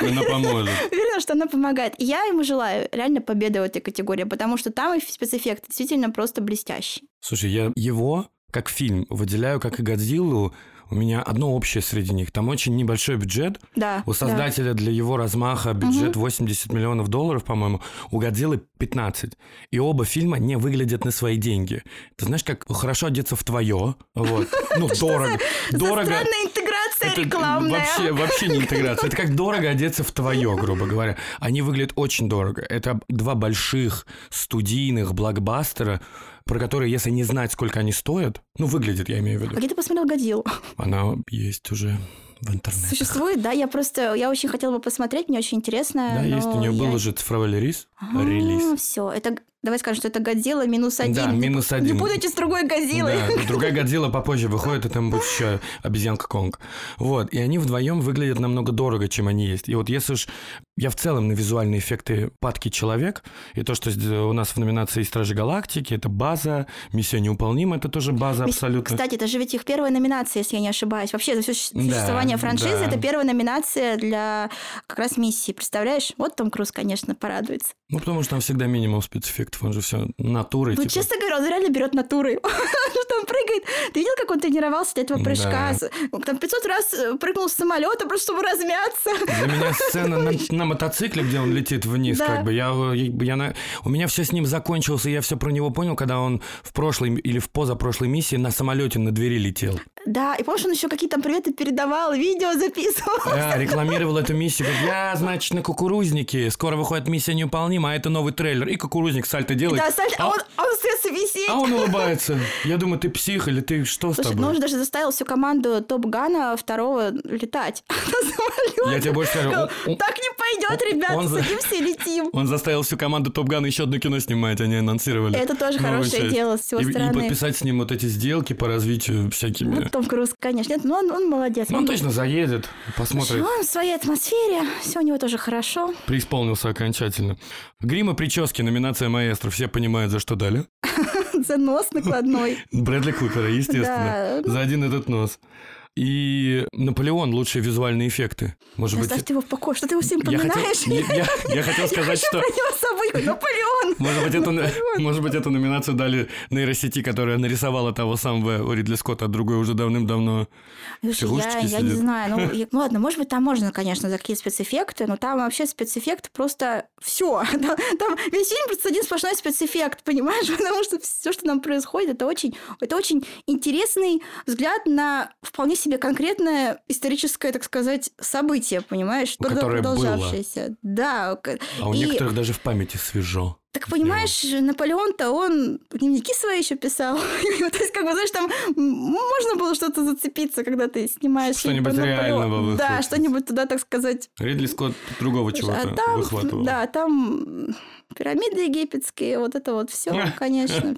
Она поможет. Уверена, что она помогает. И я ему желаю реально победы в этой категории, потому что там спецэффект действительно просто блестящий. Слушай, я его как фильм выделяю как и Годзиллу у меня одно общее среди них. Там очень небольшой бюджет. Да. У создателя да. для его размаха бюджет угу. 80 миллионов долларов, по-моему. У Годзиллы 15. И оба фильма не выглядят на свои деньги. Ты знаешь, как хорошо одеться в твое. Вот. Ну, дорого. Дорого. Интеграция рекламная. Вообще, вообще не интеграция. Это как дорого одеться в твое, грубо говоря. Они выглядят очень дорого. Это два больших студийных блокбастера, про которые, если не знать, сколько они стоят, ну, выглядят, я имею в виду. А где ты посмотрел «Годзиллу»? Она есть уже в интернете. Существует, да? Я просто, я очень хотела бы посмотреть, мне очень интересно. Да, есть, у нее я... был уже цифровой релиз. А, релиз. Все, это Давай скажем, что это Годзилла минус один. Да, минус один. Не путайте с другой Годзиллой. Да, другая Годзилла попозже выходит, и там будет еще обезьянка Конг. Вот, и они вдвоем выглядят намного дорого, чем они есть. И вот если уж я в целом на визуальные эффекты падки человек, и то, что у нас в номинации Стражи Галактики, это база, Миссия неуполнима, это тоже база абсолютно. Кстати, это же ведь их первая номинация, если я не ошибаюсь. Вообще за все существование да, франшизы да. это первая номинация для как раз миссии. Представляешь? Вот Том Круз, конечно, порадуется. Ну, потому что там всегда минимум спецэффектов, он же все натурой. Ну, типа. честно говоря, он реально берет натурой. Что он прыгает. Ты видел, как он тренировался для этого прыжка? Там 500 раз э, прыгнул с самолета, просто чтобы размяться. Для меня сцена на, на мотоцикле, где он летит вниз, Да. как бы, я, я, я на- у меня все с ним закончилось, и я все про него понял, когда он в прошлой или в позапрошлой миссии на самолете на двери летел. Да, и помнишь, он еще какие-то там приветы передавал, видео записывал. Я рекламировал эту миссию, говорит, я, значит, на кукурузнике, скоро выходит миссия неуполнима, а это новый трейлер, и кукурузник сальто делает. Да, Саль, а он, а он остается висеть. а он улыбается. Я думаю, ты псих или ты что с Слушай, тобой? ну он же даже заставил всю команду Топ Гана второго летать на самолете. Я тебе больше скажу, он- он- Так не пойдет, ребята, он садимся и летим. Он заставил всю команду Топ Гана еще одно кино снимать, они анонсировали. Это тоже хорошее дело с его И- и, стороны. подписать с ним вот эти сделки по развитию всякими. Ну, Том Круз, конечно. Нет, ну он, он молодец. Ну, он точно заедет, посмотрит. Он в своей атмосфере, все у него тоже хорошо. Преисполнился окончательно. Грим и прически, номинация маэстро. Все понимают, за что дали. За нос накладной. Брэдли Купера, естественно. За один этот нос. И Наполеон лучшие визуальные эффекты. Может быть, Оставь ты его в покое. Что ты его всем я хотел, поминаешь? я, я- я хотел сказать, что Забыть. Наполеон! может быть, эту, может быть, эту номинацию дали нейросети, которая нарисовала того самого Ридли Скотта, а другой уже давным-давно я, я не знаю. Ну, я- ну ладно, может быть, там можно, конечно, за какие-то спецэффекты, но там вообще спецэффект просто все. Там, там весь фильм просто один сплошной спецэффект, понимаешь? Потому что все, что нам происходит, это очень, это очень интересный взгляд на вполне себе конкретное историческое, так сказать, событие, понимаешь? Которое было. Продолжавшееся. Да. к- А у И- некоторых даже в памяти свежо. Так понимаешь, Наполеон-то он дневники свои еще писал. То есть, как бы, знаешь, там можно было что-то зацепиться, когда ты снимаешь Что-нибудь реального Да, выходит. что-нибудь туда, так сказать. Ридли Скотт другого чего-то а там, выхватывал. да, там пирамиды египетские, вот это вот все, конечно,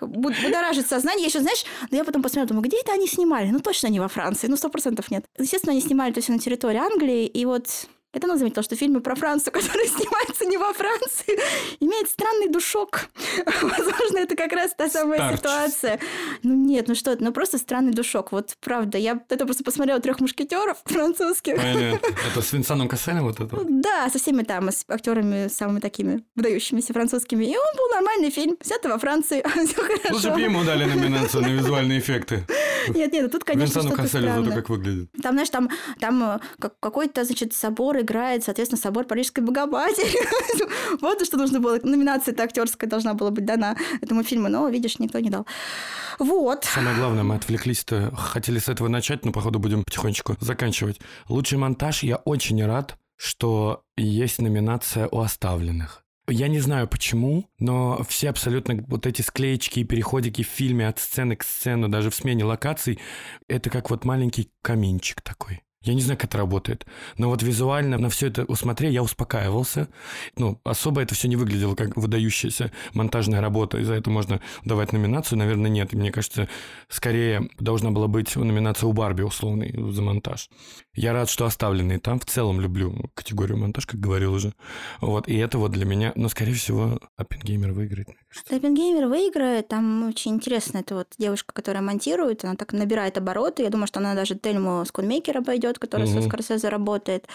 будоражит сознание. Я еще, знаешь, ну, я потом посмотрела, думаю, где это они снимали? Ну, точно не во Франции, ну, сто процентов нет. Естественно, они снимали это все на территории Англии, и вот я давно заметила, что фильмы про Францию, которые снимаются не во Франции, имеют странный душок. Возможно, это как раз та самая Старч. ситуация. Ну нет, ну что это, ну просто странный душок. Вот правда, я это просто посмотрела трех мушкетеров французских. Понятно. Это с Винсаном Касселем вот это? Да, со всеми там, с актерами самыми такими выдающимися французскими. И он был нормальный фильм, снято во Франции, все Лучше бы хорошо. ему дали номинацию на визуальные эффекты. Нет, нет, ну тут, конечно, Винсану Касселю зато странное. как выглядит. Там, знаешь, там, там э, как- какой-то, значит, собор играет, соответственно, собор Парижской Богоматери. Вот что нужно было. Номинация-то актерская должна была быть дана этому фильму, но, видишь, никто не дал. Вот. Самое главное, мы отвлеклись-то, хотели с этого начать, но, походу, будем потихонечку заканчивать. Лучший монтаж, я очень рад, что есть номинация у оставленных. Я не знаю почему, но все абсолютно вот эти склеечки и переходики в фильме от сцены к сцене, даже в смене локаций, это как вот маленький каминчик такой. Я не знаю, как это работает. Но вот визуально на все это усмотря, я успокаивался. Ну, особо это все не выглядело как выдающаяся монтажная работа, и за это можно давать номинацию. Наверное, нет. Мне кажется, скорее должна была быть номинация у Барби условной за монтаж. Я рад, что оставленные там. В целом люблю категорию монтаж, как говорил уже. Вот, и это вот для меня, но, скорее всего, Оппенгеймер выиграет, мне. Оппенгеймер выиграет. Там очень интересно. Это вот девушка, которая монтирует, она так набирает обороты. Я думаю, что она даже Тельму Скунмейкер обойдет, которая Мгм. со Скорсезе работает.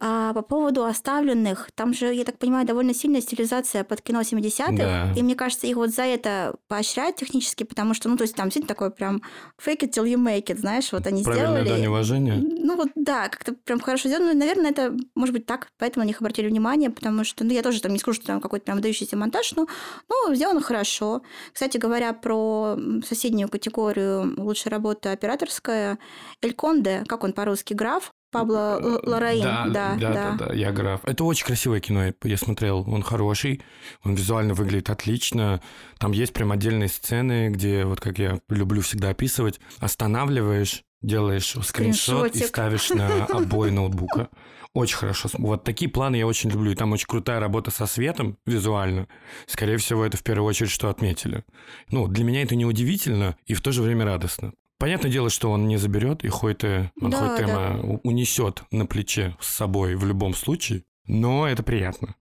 А по поводу оставленных, там же, я так понимаю, довольно сильная стилизация под кино 70-х. Да. И мне кажется, их вот за это поощряют технически, потому что, ну, то есть там действительно такое прям fake it till you make it, знаешь, вот они Правильное сделали. дань уважения. Ну вот да, как-то прям хорошо сделано. Ну, наверное, это может быть так, поэтому на них обратили внимание, потому что, ну, я тоже там не скажу, что там какой-то прям выдающийся монтаж, но ну, сделано хорошо. Кстати говоря, про соседнюю категорию лучшая работа операторская, Эль Конде, как он по-русски, граф, Пабло Л- Лорраин. Да, да, да, да, я граф. Это очень красивое кино, я- смотрел. Он хороший, он визуально выглядит отлично. Там есть прям отдельные сцены, где, вот как я люблю всегда описывать, останавливаешь, делаешь скриншот и ставишь на обои ноутбука. Очень хорошо. Вот такие планы я очень люблю. И там очень крутая работа со светом визуально. Скорее всего, это в первую очередь, что отметили. Ну, для меня это неудивительно и в то же время радостно. Понятное дело, что он не заберет, и Хойте, Да, Хойтема у- унесет на плече с собой в любом случае, но это приятно.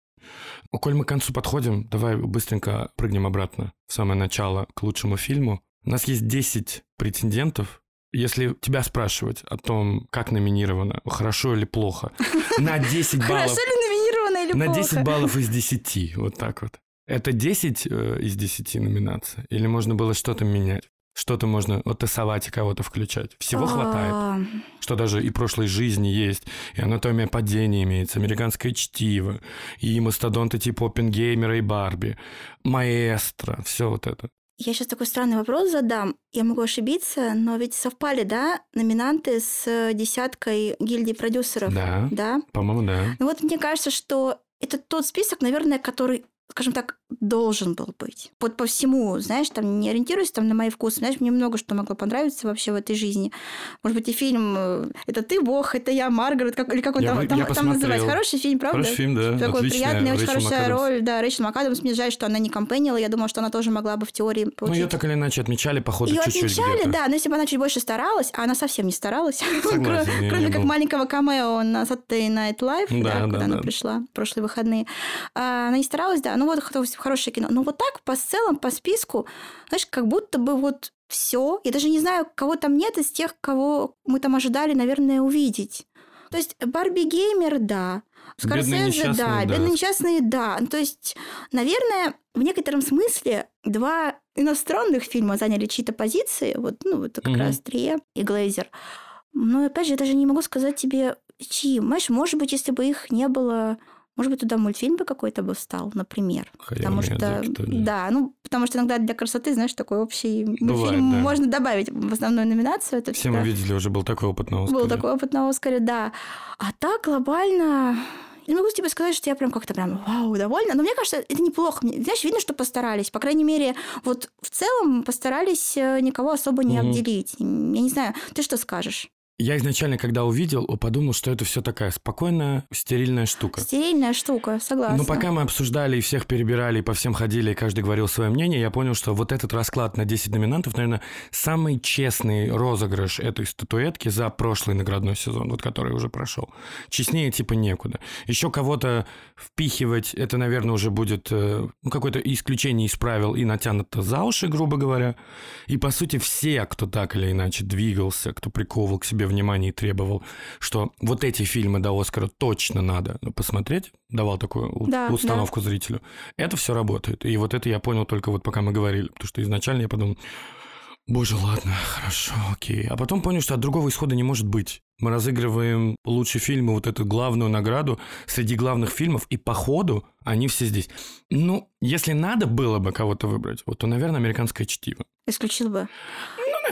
Ну, Коль мы к концу подходим, давай быстренько прыгнем обратно в самое начало к лучшему фильму. У нас есть 10 претендентов. Если тебя спрашивать о том, как номинировано, хорошо или плохо, на 10 баллов... Хорошо ли номинировано На плохо? 10 баллов из 10, вот так вот. Это 10 э, из 10 номинаций? Или можно было что-то менять? Что-то можно оттасовать и кого-то включать? Всего хватает? А, Что даже и прошлой жизни есть, и анатомия падения имеется, американское чтиво, и мастодонты типа Оппенгеймера и Барби, маэстро, все вот это. Я сейчас такой странный вопрос задам. Я могу ошибиться, но ведь совпали, да, номинанты с десяткой гильдии продюсеров? Да, Да? по-моему, да. Ну вот мне кажется, что это тот список, наверное, который скажем так, должен был быть. Вот по всему, знаешь, там не ориентируясь там на мои вкусы, знаешь, мне много что могло понравиться вообще в этой жизни. Может быть, и фильм э, «Это ты, Бог, это я, Маргарет», как, или как он Я там, там, я там посмотрел. называется. Хороший фильм, правда? Хороший фильм, да, Такой отличная, приятный, очень Рэйчел хорошая МакАдамс. роль. Да, Рэйчел МакАдамс. Мне жаль, что она не компенила. Я думала, что она тоже могла бы в теории Ну, получить. ее так или иначе отмечали, походу, Ее чуть-чуть отмечали, да, но если бы она чуть больше старалась, а она совсем не старалась, Согласен, кроме как был. маленького камео на Saturday Night Live, Да, да, да, куда она да. пришла в прошлые выходные. А, Она не старалась, да, ну вот хо- хорошее кино. Но вот так, по целом, по списку, знаешь, как будто бы вот все. Я даже не знаю, кого там нет из тех, кого мы там ожидали, наверное, увидеть. То есть Барби Геймер, да. Скорсезе, да. да. Бедные несчастные, да. Ну, То есть, наверное, в некотором смысле два иностранных фильма заняли чьи-то позиции. Вот, ну, вот как Мгм. раз Трие и Глейзер. Но, опять же, я даже не могу сказать тебе, чьи. Знаешь, может быть, если бы их не было... Может быть, туда мультфильм бы какой-то бы встал, например. Хаяо Потому что, да, ну, потому что иногда для красоты, знаешь, такой общий Бывает, мультфильм да. можно добавить в основную номинацию. Это Все мы всегда видели, уже был такой опыт на Оскаре. был такой опыт на Оскаре, да. А так глобально... Я могу тебе сказать, что я прям как-то прям вау, довольна. Но мне кажется, это неплохо. Мне- Знаешь, видно, что постарались. По крайней мере, вот в целом постарались э, никого особо не Мгм. обделить. Я не знаю, ты что скажешь? Я изначально, когда увидел, подумал, что это все такая спокойная, стерильная штука. Стерильная штука, согласна. Но пока мы обсуждали и всех перебирали, и по всем ходили, и каждый говорил свое мнение, я понял, что вот этот расклад на 10 номинантов, наверное, самый честный розыгрыш этой статуэтки за прошлый наградной сезон, вот который уже прошел. Честнее типа некуда. Еще кого-то впихивать, это, наверное, уже будет э, ну, какое-то исключение из правил и натянуто за уши, грубо говоря. И, по сути, все, кто так или иначе двигался, кто приковывал к себе внимание и требовал, что вот эти фильмы до Оскара точно надо посмотреть, давал такую Да, установку зрителю, это все работает. И вот это я понял только вот пока мы говорили, потому что изначально я подумал, боже, ладно, хорошо, окей. А потом понял, что от другого исхода не может быть. Мы разыгрываем лучший фильм и вот эту главную награду среди главных фильмов, и по ходу они все здесь. Ну, если надо было бы кого-то выбрать, вот то, наверное, «Американское чтиво». Исключил бы.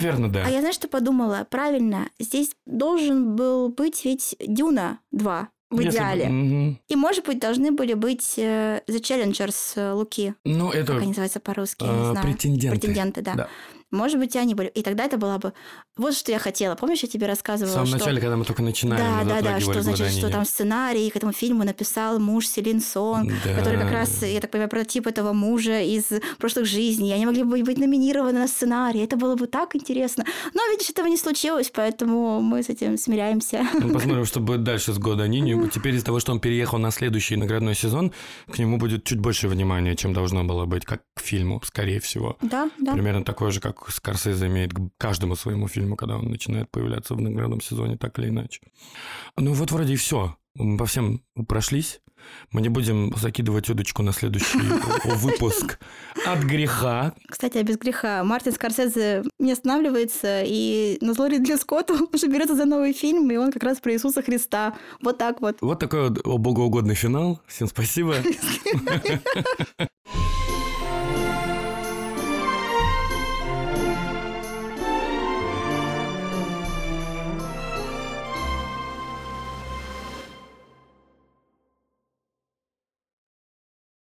Наверное, да. А я, знаешь, что подумала? Правильно, здесь должен был быть ведь Дюна 2 в Если бы- идеале. Мгм. И, может быть, должны были быть э, The Challengers э, Луки. Ну, это Как они называются по-русски, э, не знаю. претенденты. Претенденты, да. Да. Может быть, и они были. И тогда это была бы... Вот что я хотела. Помнишь, я тебе В рассказывала, самом что... начале, когда мы только начинали, да, мы да, да, что значит, что там сценарий к этому фильму написал муж Селин Сон, Да. который как раз, я так понимаю, прототип этого мужа из прошлых жизней. Они могли бы быть номинированы на сценарий. Это было бы так интересно. Но, видишь, этого не случилось, поэтому мы с этим смиряемся. Ну, посмотрим, что будет дальше с Гладонини. Теперь из-за того, что он переехал на следующий наградной сезон, к нему будет чуть больше внимания, чем должно было быть, как к фильму, скорее всего. Да, да. Примерно такое же, как Скорсезе имеет к каждому своему фильму, когда он начинает появляться в наградном сезоне, так или иначе. Ну вот вроде и все. Мы по всем прошлись. Мы не будем закидывать удочку на следующий выпуск от греха. Кстати, а без греха. Мартин Скорсезе не останавливается, и на зло Ридли Скотту уже берется за новый фильм, и он как раз про Иисуса Христа. Вот так вот. Вот такой вот богоугодный финал. Всем спасибо.